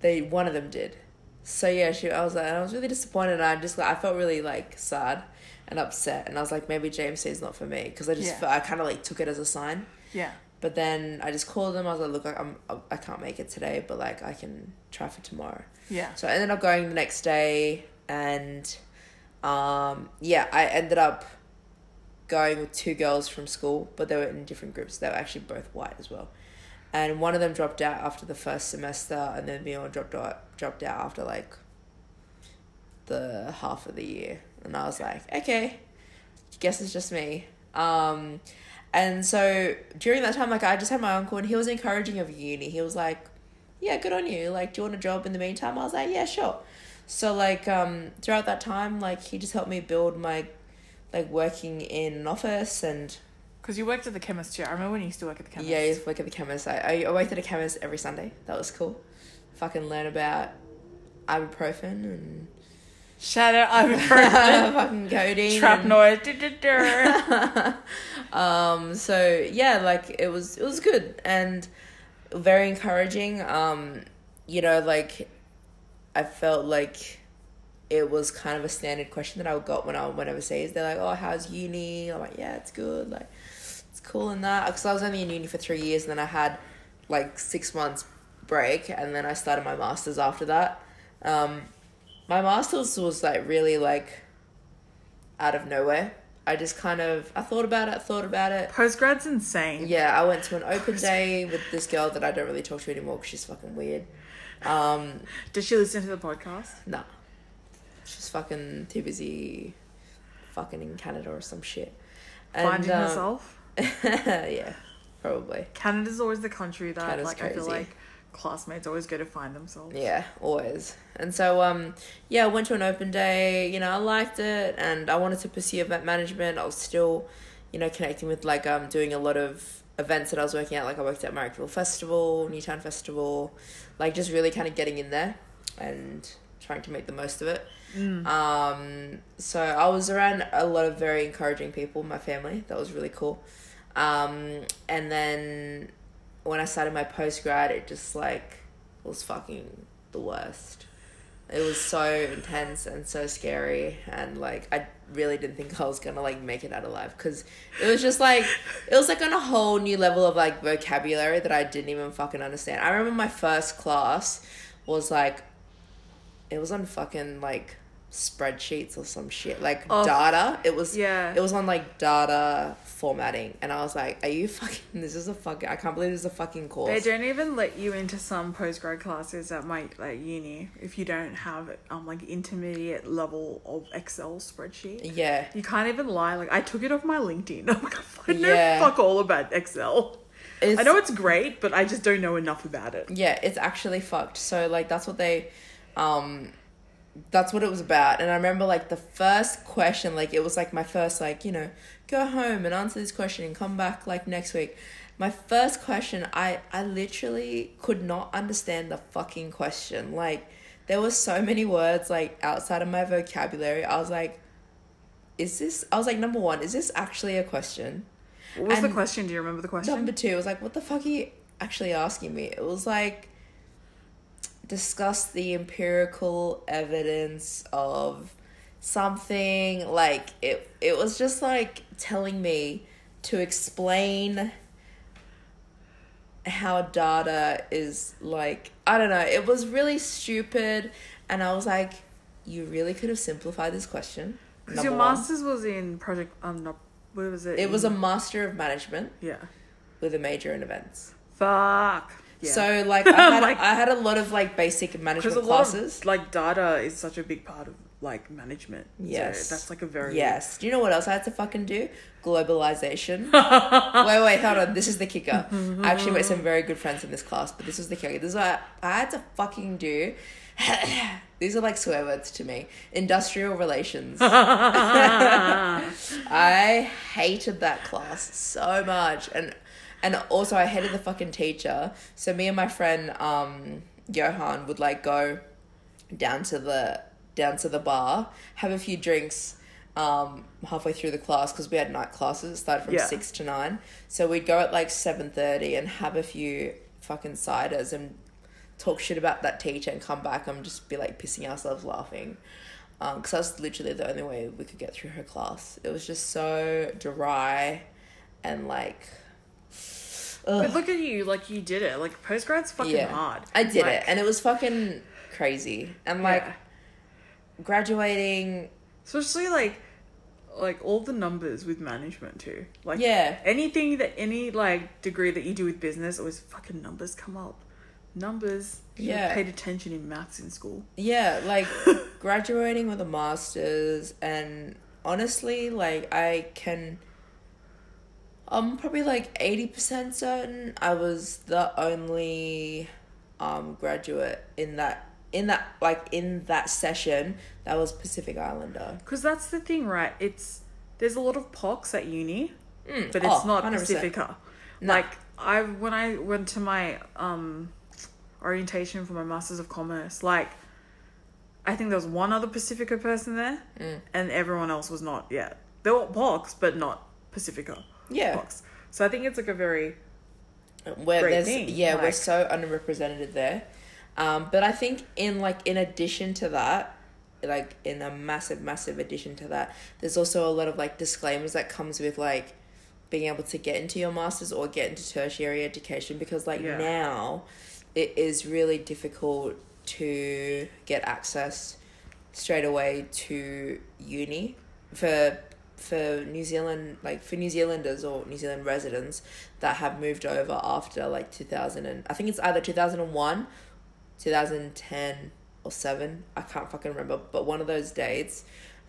They one of them did. So yeah, she. I was like, I was really disappointed. And I just like I felt really like sad and upset, and I was like, maybe JMC is not for me because I just Yeah. felt, I kind of like took it as a sign. Yeah. But then I just called them. I was like, look, I'm I can't make it today, but like I can try for tomorrow. Yeah. So I ended up going the next day, and um, yeah, I ended up going with two girls from school, but they were in different groups. They were actually both white as well, and one of them dropped out after the first semester, and then the other dropped out dropped out after like the half of the year, and I was like, okay, guess it's just me. Um, and so during that time, like I just had my uncle, and he was encouraging of uni. He was like, "Yeah, good on you. Like, do you want a job in the meantime?" I was like, "Yeah, sure." So like um throughout that time, like he just helped me build my like working in an office and Because you worked at the chemist too. I remember when you used to work at the chemist. yeah, I used to work at the chemist. I I worked at a chemist every Sunday. That was cool. Fucking learn about ibuprofen and Shout out ibuprofen. fucking codeine. Trap and- noise. Um so yeah like it was it was good and very encouraging um you know like i felt like it was kind of a standard question that i would got when i went overseas they're like oh how's uni? I'm like yeah it's good like it's cool and that. Because i was only in uni for three years and then i had like six months break and then i started my masters after that. Um my masters was like really like out of nowhere. I just kind of i thought about it thought about it. Postgrad's insane. yeah, I went to an open day with this girl that I don't really talk to anymore because she's fucking weird. Um, Did she listen to the podcast? nah, she's fucking too busy, fucking in Canada or some shit. And, Finding um, herself. yeah, probably. Canada's always the country that Canada's like I feel like classmates always go to find themselves. Yeah, always. And so, um, yeah, I went to an open day. You know, I liked it, and I wanted to pursue event management. I was still, you know, connecting with like um doing a lot of events that I was working at. Like I worked at Marrickville Festival, Newtown Festival, like just really kind of getting in there and trying to make the most of it. Um, so I was around a lot of very encouraging people, my family. That was really cool. Um, and then when I started my post grad, it just like was fucking the worst. It was so intense and so scary, and like I really didn't think I was gonna like make it out alive because it was just like it was like on a whole new level of like vocabulary that I didn't even fucking understand. I remember my first class was like it was on fucking like spreadsheets or some shit like Oh, data. It was yeah. It was on like data formatting, and I was like, "Are you fucking? This is a fucking. I can't believe this is a fucking course." They don't even let you into some postgrad classes at my like uni if you don't have um like intermediate level of Excel spreadsheet. Yeah, You can't even lie. Like I took it off my LinkedIn. I'm like, I know Yeah. fuck all about Excel. it's, I know it's great, but I just don't know enough about it. Yeah, it's actually fucked. So like that's what they, um, that's what it was about. And I remember like the first question, like it was like my first like you know go home and answer this question and come back like next week. My first question, I I literally could not understand the fucking question. Like there were so many words like outside of my vocabulary. I was like, is this? I was like, number one, is this actually a question? What was the question? Do you remember the question? Number two was like, what the fuck are you actually asking me? It was like, discuss the empirical evidence of something. Like it, it was just like telling me to explain how data is like I don't know. It was really stupid, and I was like, you really could have simplified this question. Because your one. masters was in project. Um, not what was it? It was a master of management yeah. with a major in events. Fuck. Yeah. So like I had Like- I had a lot of like basic management a lot classes. of like data is such a big part of like management. Yes. So that's like a very yes. Do you know what else I had to fucking do? Globalization. wait, wait, hold on. This is the kicker. I actually met some very good friends in this class, but this is the kicker. This is what I, I had to fucking do. These are like swear words to me. Industrial relations. I hated that class so much, and and also I hated the fucking teacher. So me and my friend um Johan would like go down to the down to the bar, have a few drinks um halfway through the class because we had night classes It started from Yeah. six to nine. So we'd go at like seven thirty and have a few fucking ciders and talk shit about that teacher and come back and just be like pissing ourselves laughing. Because that's literally the only way we could get through her class. It was just so dry and like. But look at you, like you did it. Like postgrad's fucking Yeah. hard. I did Like, it, and it was fucking crazy. And like yeah. graduating, especially like like all the numbers with management too. Like yeah, anything that any like degree that you do with business, always fucking numbers come up. Numbers. You Yeah. paid attention in maths in school. yeah, like graduating with a master's, and honestly, like I can. I'm probably like eighty percent certain I was the only um graduate in that in that like in that session that was Pacific Islander. Because that's the thing, right? It's there's a lot of pox at uni, Mm, but it's oh, not 100%. Pacifica. Like I when I went to my um orientation for my Masters of Commerce, like I think there was one other Pacifica person there, Mm. and everyone else was not yet. There were pox, but not Pacifica Yeah. pox. So I think it's like a very where great there's thing, yeah we're so underrepresented there um but i think in like in addition to that like in a massive massive addition to that there's also a lot of like disclaimers that comes with like being able to get into your masters or get into tertiary education because like Yeah. now it is really difficult to get access straight away to uni for for New Zealand like for New Zealanders or New Zealand residents that have moved over after like 2000 and I think it's either 2001 2010 or 7 I can't fucking remember but one of those dates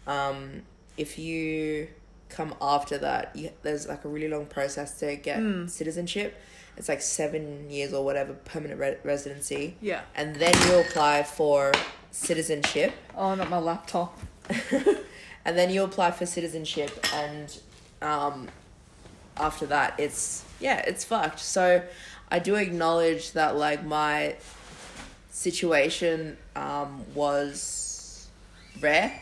um if you come after that you, there's like a really long process to get Mm. citizenship it's like 7 years or whatever permanent re- residency yeah. and then you apply for citizenship Oh, not my laptop. and then you apply for citizenship and um, after that it's yeah it's fucked. So i do acknowledge that like my situation um, was rare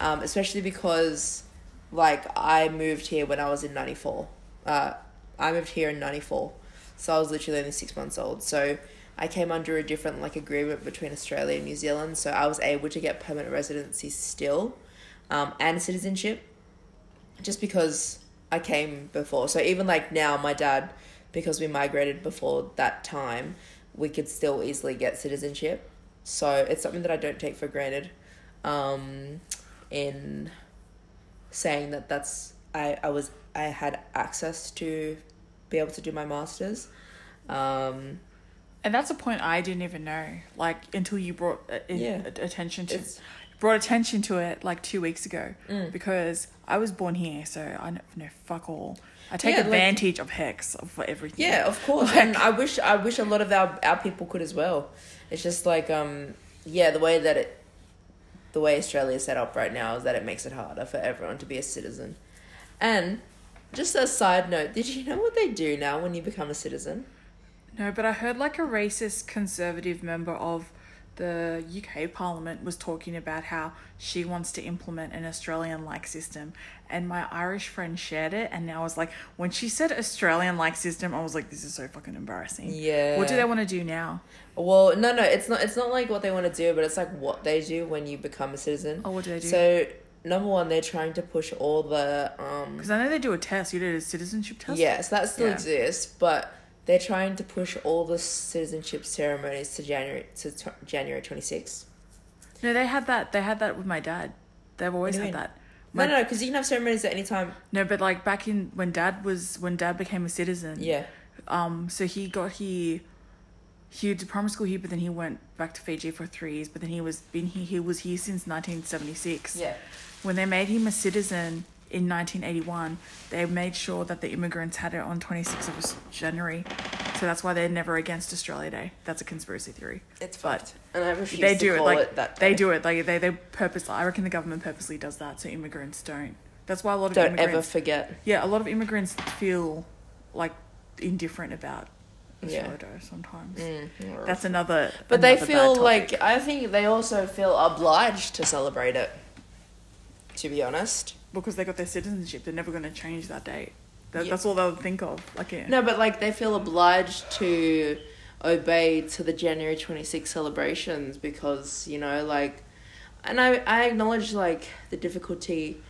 um, especially because like i moved here when i was in 94 uh, i moved here in 94 so i was literally only six months old. So I came under a different like agreement between Australia and New Zealand, so I was able to get permanent residency still, um, and citizenship, just because I came before. So even like now, my dad, because we migrated before that time, we could still easily get citizenship. So it's something that I don't take for granted. um, in saying that that's I, I was I had access to be able to do my masters. Um, And that's a point I didn't even know, like until you brought uh, in- Yeah. attention to It's- brought attention to it like two weeks ago Mm. because I was born here, so I know, fuck all. I take Yeah, like- advantage of HECS of everything. Yeah, of course. Like- and I wish I wish a lot of our, our people could as well. It's just like um yeah, the way that it the way Australia is set up right now is that it makes it harder for everyone to be a citizen. And just a side note, did you know what they do now when you become a citizen? No, but I heard like a racist conservative member of the UK Parliament was talking about how she wants to implement an Australian like system. And my Irish friend shared it. And now I was like, when she said Australian like system, I was like, this is so fucking embarrassing. Yeah. What do they want to do now? Well, no, no, it's not. It's not like what they want to do, but it's like what they do when you become a citizen. Oh, what do they do? So number one, they're trying to push all the um. Because I know they do a test. You did a citizenship test? Yes, that still Yeah. exists, but they're trying to push all the citizenship ceremonies to January to t- January twenty sixth. No, they had that. They had that with my dad. They've always had mean? that. No, My- no, because you can have ceremonies at any time. No, but like back in when dad was when dad became a citizen. Yeah, Um, so he got here. He did primary school here, but then he went back to Fiji for three years. But then he was been here. He was here since nineteen seventy six. yeah, When they made him a citizen in nineteen eighty one, they made sure that the immigrants had it on twenty sixth of January. So that's why they're never against Australia Day. That's a conspiracy theory. it's But fucked. And I refuse they to do it like it that. they do it like they they purpose. I reckon the government purposely does that so immigrants don't. That's why a lot of Don't ever immigrants. forget. Yeah, a lot of immigrants feel like indifferent about Yeah. Australia Day sometimes. Mm. That's another. But they another bad feel like I think they also feel obliged to celebrate it. To be honest. Because they got their citizenship, they're never going to change that date. That, Yeah. That's all they'll think of. Like, yeah. No, but like they feel obliged to obey to the January 26 celebrations because, you know, like and I I acknowledge like the difficulty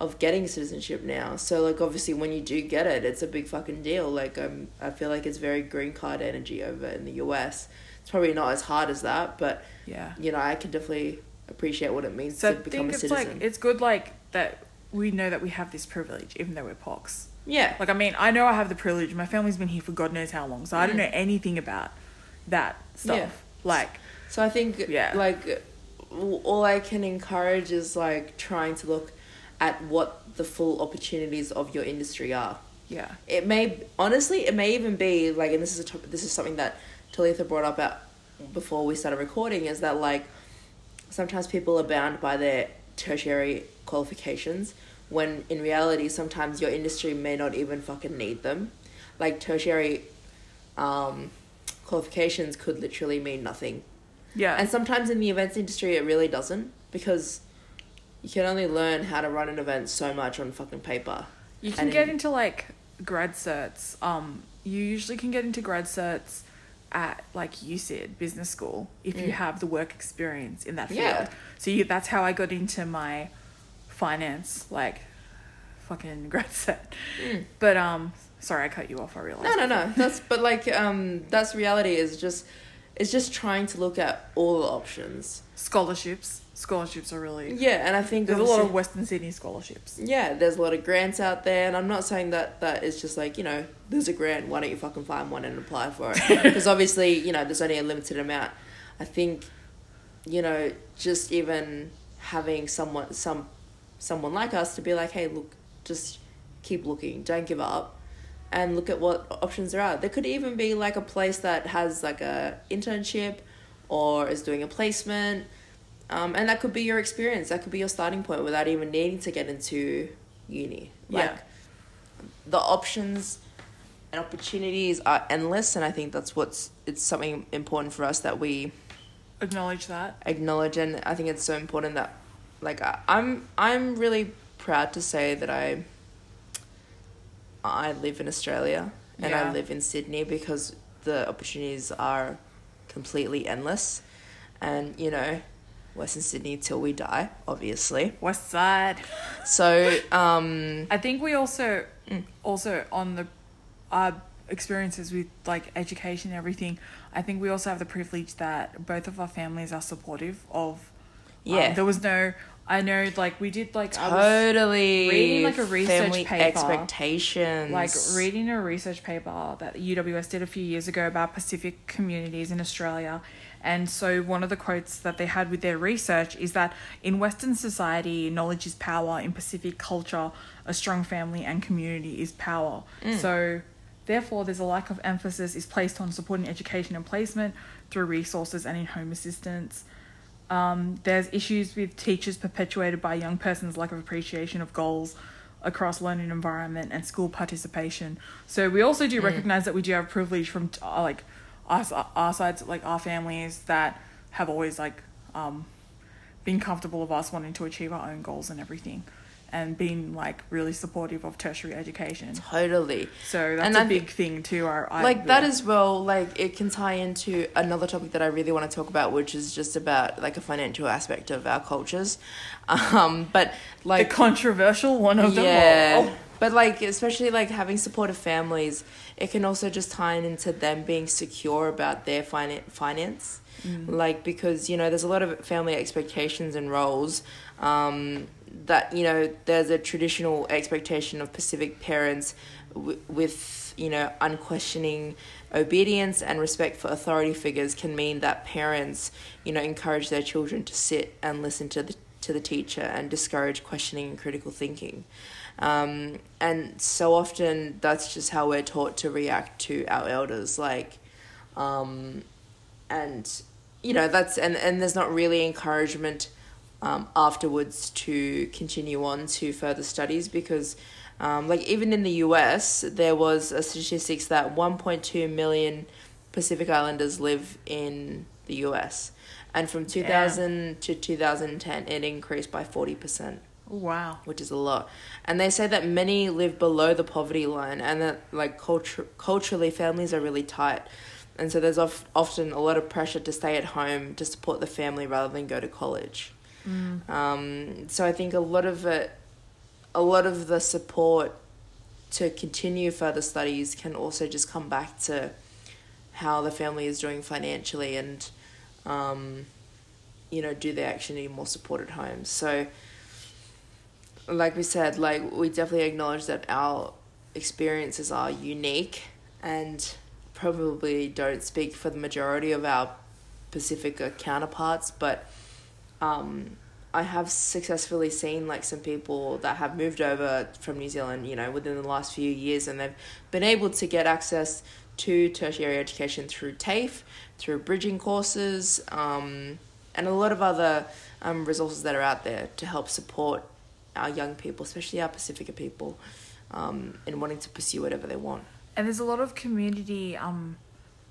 of getting citizenship now. So like obviously when you do get it, it's a big fucking deal. Like um I feel like it's very green card energy over in the US. It's probably not as hard as that, but yeah. you know, I can definitely appreciate what it means So I to become think a it's citizen. like it's good like that we know that we have this privilege, even though we're pox. yeah. Like I mean, I know I have the privilege. My family's been here for God knows how long, so I don't Mm. know anything about that stuff. Yeah. Like, So I think Yeah. like all I can encourage is like trying to look at what the full opportunities of your industry are. yeah, It may honestly, it may even be like, and this is a topic. This is something that Talitha brought up at before we started recording. Is that like sometimes people are bound by their tertiary qualifications when in reality sometimes your industry may not even fucking need them. Like tertiary um, qualifications could literally mean nothing yeah, and sometimes in the events industry, it really doesn't because you can only learn how to run an event so much on fucking paper. You can And get in- into like grad certs. Um, you usually can get into grad certs at like you said business school if you Mm. have the work experience in that field. Yeah. So you, that's how I got into my finance like fucking grad cert Mm. But um, sorry I cut you off. I realized. No, no, no. That's but like um, that's reality. Is just it's just trying to look at all the options. Scholarships. Scholarships are really. Yeah, and I think There's a lot of Western Sydney scholarships. Yeah, there's a lot of grants out there, and I'm not saying that that is just like you know there's a grant. Why don't you fucking find one and apply for it? Because obviously you know there's only a limited amount. I think, you know, just even having someone some someone like us to be like, hey, look, just keep looking, don't give up, and look at what options there are. There could even be like a place that has like a internship, or is doing a placement. Um, and that could be your experience. That could be your starting point without even needing to get into uni. Like, Yeah. the options and opportunities are endless, and I think that's what's it's something important for us that we Acknowledge that. acknowledge, and I think it's so important that, like, I, I'm I'm really proud to say that I I live in Australia and Yeah. I live in Sydney because the opportunities are completely endless, and you know, Western Sydney till we die, obviously. West Side. So, um, I think we also Mm. also on the our experiences with like education and everything. I think we also have the privilege that both of our families are supportive of Yeah. there was no. I know, like we did, like Totally. reading, like, a research paper, expectations. like reading a research paper that UWS did a few years ago about Pacific communities in Australia. And so one of the quotes that they had with their research is that in Western society, knowledge is power. In Pacific culture, a strong family and community is power. Mm. So therefore, there's a lack of emphasis is placed on supporting education and placement through resources and in home assistance. Um, there's issues with teachers perpetuated by young persons' lack of appreciation of goals across learning environment and school participation. So we also do recognize that we do have privilege from uh, like us, our sides, like our families that have always like um, been comfortable of us wanting to achieve our own goals and everything, and being like really supportive of tertiary education. totally. So that's And a I big thing too. Our I- like that as well like it can tie into another topic that i really want to talk about which is just about like a financial aspect of our cultures um but the like controversial one of them yeah all. but like especially like having supportive families it can also just tie into them being secure about their finan- finance like because you know there's a lot of family expectations and roles um, that you know there's a traditional expectation of pacific parents w- with you know unquestioning obedience and respect for authority figures can mean that parents you know encourage their children to sit and listen to the to the teacher and discourage questioning and critical thinking. Um, and so often that's just how we're taught to react to our elders like um, and you know that's and and there's not really encouragement um, afterwards to continue on to further studies because um, like even in the US there was a statistics that 1.2 million Pacific Islanders live in the US and from 2000 to 2010 it increased by 40% Wow. which is a lot. And they say that many live below the poverty line, and that like culture culturally families are really tight, and so there's of, often a lot of pressure to stay at home to support the family rather than go to college. Um, so I think a lot of it, a lot of the support to continue further studies can also just come back to how the family is doing financially and um, you know do they actually need more support at home? so like we said, like we definitely acknowledge that our experiences are unique and probably don't speak for the majority of our Pacifica counterparts, but um, I have successfully seen like some people that have moved over from New Zealand, you know, within the last few years, and they've been able to get access to tertiary education through TAFE, through bridging courses, um, and a lot of other um, resources that are out there to help support our young people, especially our Pacifica people, um, in wanting to pursue whatever they want. And there's a lot of community um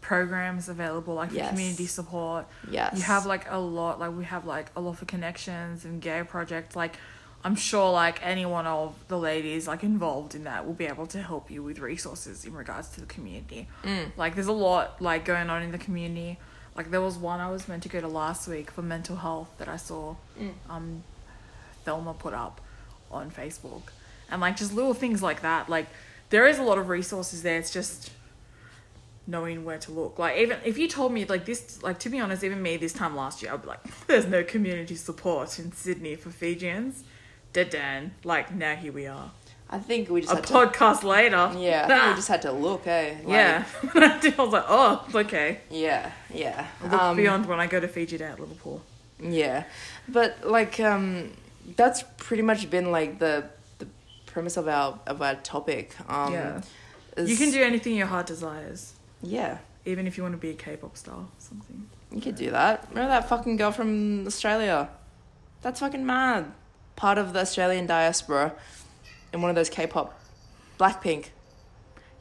programs available, like for Yes. community support. Yes. You have like a lot, like we have like a lot for connections and gay projects. Like I'm sure like any one of the ladies like involved in that will be able to help you with resources in regards to the community. Mm. Like there's a lot like going on in the community. Like there was one I was meant to go to last week for mental health that I saw Mm. um Thelma put up on Facebook. And like just little things like that. Like there is a lot of resources there. It's just knowing where to look. Like even if you told me like this like to be honest, even me this time last year, I'd be like, there's no community support in Sydney for Fijians. Dead Dan. Like now here we are. I think we just A had to. podcast later. Yeah, I think we just had to look, eh? Like, yeah. I was like, oh, okay. Yeah, yeah. Look Um, beyond when I go to Fiji Day at Liverpool. Yeah, but like um, that's pretty much been like the the premise of our of our topic. Um, yeah. You can do anything your heart desires. Yeah, Even if you want to be a K-pop star or something. you could do that. Remember that fucking girl from Australia? That's fucking mad. Part of the Australian diaspora in one of those K-pop, Blackpink.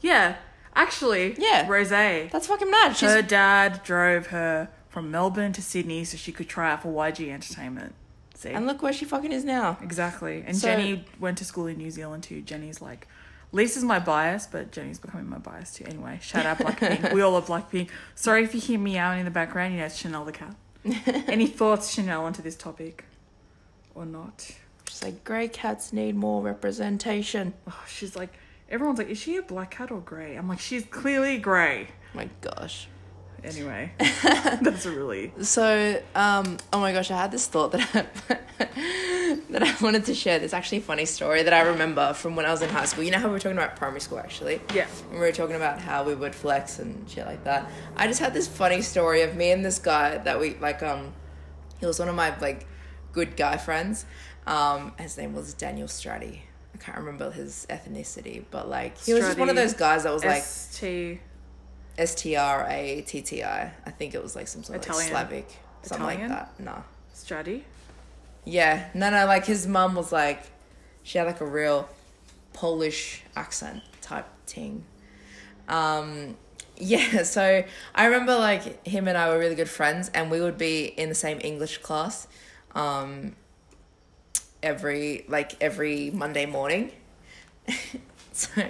Yeah, actually, Yeah. Rosé. That's fucking mad. She's Her dad drove her from Melbourne to Sydney so she could try out for YG Entertainment. See? and look where she fucking is now. exactly. And So- Jennie went to school in New Zealand too. Jennie's like, Lisa's my bias, but Jennie's becoming my bias too. Anyway, shout out Blackpink. we all love Blackpink. Sorry if you hear meowing in the background. You know, it's Chanel the cat. Any thoughts, Chanel, onto this topic? Or not? She's like, grey cats need more representation. Oh, she's like, everyone's like, is she a black cat or grey? I'm like, she's clearly grey. My gosh. Anyway, that's really So, um, oh my gosh, I had this thought that I, that I wanted to share. This actually funny story that I remember from when I was in high school. You know how we were talking about primary school, actually. yeah. We were talking about how we would flex and shit like that. I just had this funny story of me and this guy that we like. Um, he was one of my like good guy friends. Um, his name was Daniel Stratti. I can't remember his ethnicity, but like he was just one of those guys that was like S T S T R A T T I. I think it was like some sort of like Slavic, something Italian? like that. No. Stratti. Yeah, no, no. Like his mum was like, she had like a real Polish accent type thing. Um, yeah. So I remember like him and I were really good friends, and we would be in the same English class, um, every like every Monday morning. so,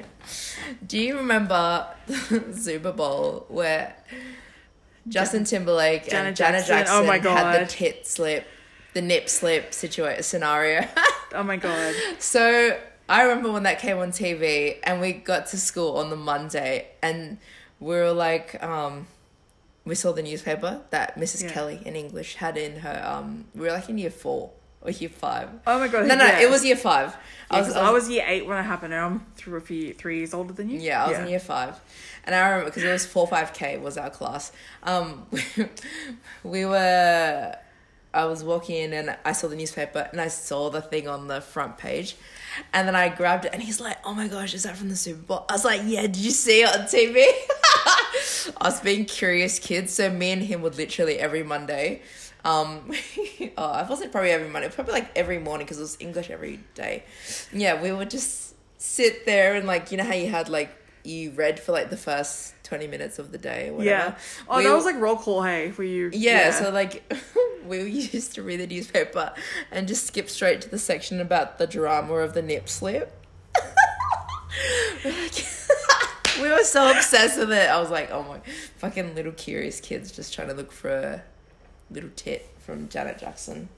do you remember the Super Bowl where Justin Timberlake Janet and Janet Jackson, Jackson, oh my had God. the tit slip, the nip slip situation scenario? Oh my god. so I remember when that came on TV, and we got to school on the Monday, and we were like, um, we saw the newspaper that Mrs. Yeah. Kelly in English had in her. Um, we were like in year four or year five. Oh my god. No, no, yeah. it was year five. Yeah, 'cause I was year eight when it happened, and I'm three, few, three years older than you. Yeah, I was in year five, and I remember because it was four five k was our class. Um, we were. I was walking in and I saw the newspaper and I saw the thing on the front page, and then I grabbed it and he's like, "Oh my gosh, is that from the Super Bowl?" I was like, "Yeah, did you see it on TV?" I was being curious kids, so me and him would literally every Monday. Um, oh, I wasn't probably every Monday, probably like every morning because it was English every day. Yeah, we would just sit there and like you know how you had like you read for like the first twenty minutes of the day or whatever. Yeah. Oh, We- that was like roll call. Hey, were you? yeah, so like we used to read the newspaper and just skip straight to the section about the drama of the nip slip. we were so obsessed with it. I was like, oh my, fucking little curious kids just trying to look for a little tit from Janet Jackson.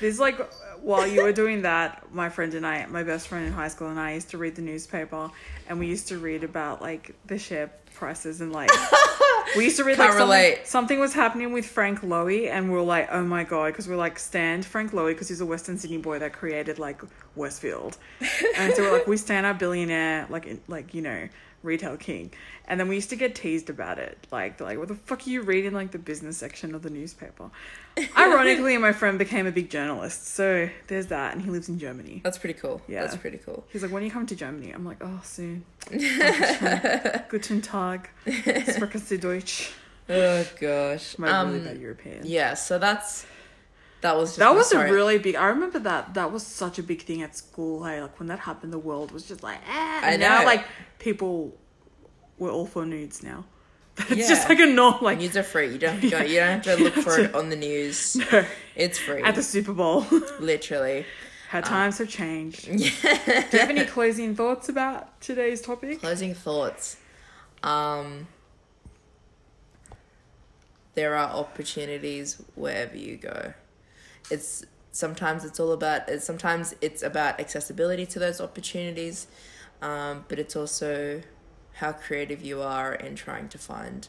There's like while you were doing that, my friend and I, my best friend in high school, and I used to read the newspaper, and we used to read about like the share prices and like we used to read like Can't something, relate. something was happening with Frank Lowy, and we were like, oh my god, because we're like stand Frank Lowy because he's a Western Sydney boy that created like Westfield, and so we're like we stand our billionaire like in, like you know retail king, and then we used to get teased about it, like like what the fuck are you reading like the business section of the newspaper. Ironically, my friend became a big journalist, so there's that, and he lives in Germany. That's pretty cool. Yeah. That's pretty cool. He's like, when are you come to Germany, I'm like, oh, soon. Guten Tag. Sprechen Sie Deutsch. Oh gosh. My Um, really bad European. yeah, so that's that was just That was a really big. I remember that. That was such a big thing at school. Hey, like when that happened, the world was just like, ah. I And now, know. like people, we're all for nudes now. It's Yeah. just like a norm. Like News are free. You don't have to go, you don't have to look for it on the news. No, It's free. at the Super Bowl. Literally. How times have changed. Do you have any closing thoughts about today's topic? Closing thoughts. Um there are opportunities wherever you go. It's sometimes it's all about it's sometimes it's about accessibility to those opportunities, um, but it's also how creative you are in trying to find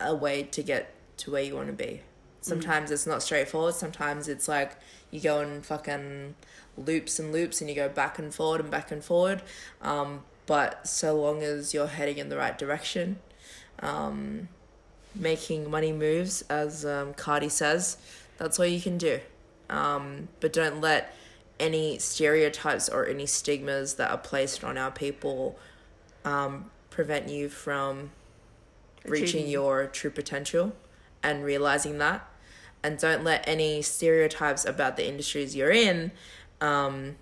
a way to get to where you want to be. Sometimes it's not straightforward. Sometimes it's like you go in fucking loops and loops and you go back and forward and back and forward. Um, but so long as you're heading in the right direction, um, making money moves, as um, Cardi says, that's all you can do. Um, but don't let any stereotypes or any stigmas that are placed on our people um, prevent you from reaching your true potential and realizing that. And don't let any stereotypes about the industries you're in um,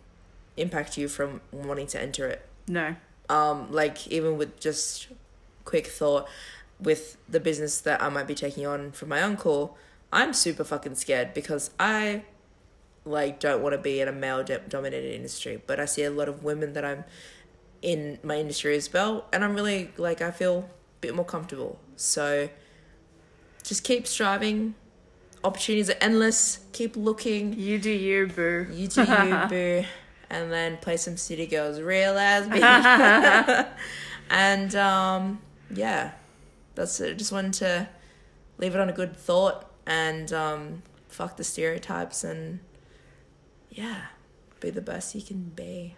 impact you from wanting to enter it No. um like even with just quick thought with the business that I might be taking on from my uncle I'm super fucking scared because I like don't want to be in a male do- dominated industry but I see a lot of women that I'm in my industry as well and I'm really like I feel a bit more comfortable so just keep striving opportunities are endless keep looking You do you, boo. you do you, boo. And then play some City Girls real as me. and um, yeah, that's it. Just wanted to leave it on a good thought and um, fuck the stereotypes and yeah, be the best you can be.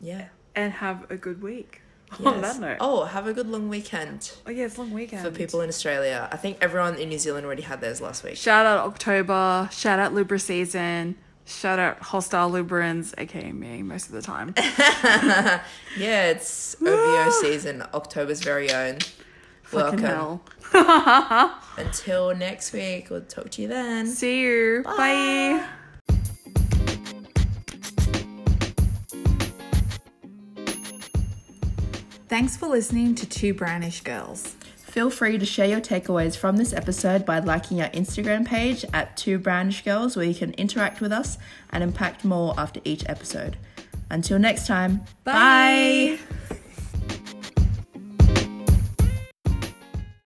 Yeah. And have a good week. On that note. Oh, have a good long weekend Oh yeah, it's long weekend. for people in Australia. I think everyone in New Zealand already had theirs last week. Shout out October. Shout out Libra season. Shout out hostile Librans, aka me, most of the time. Yeah, it's OVO season, October's very own. Welcome. hell. Until next week, we'll talk to you then. See you. Bye. Thanks for listening to Two Brownish Girls. Feel free to share your takeaways from this episode by liking our Instagram page at Two Brownish Girls, where you can interact with us and impact more after each episode. Until next time, Bye. bye.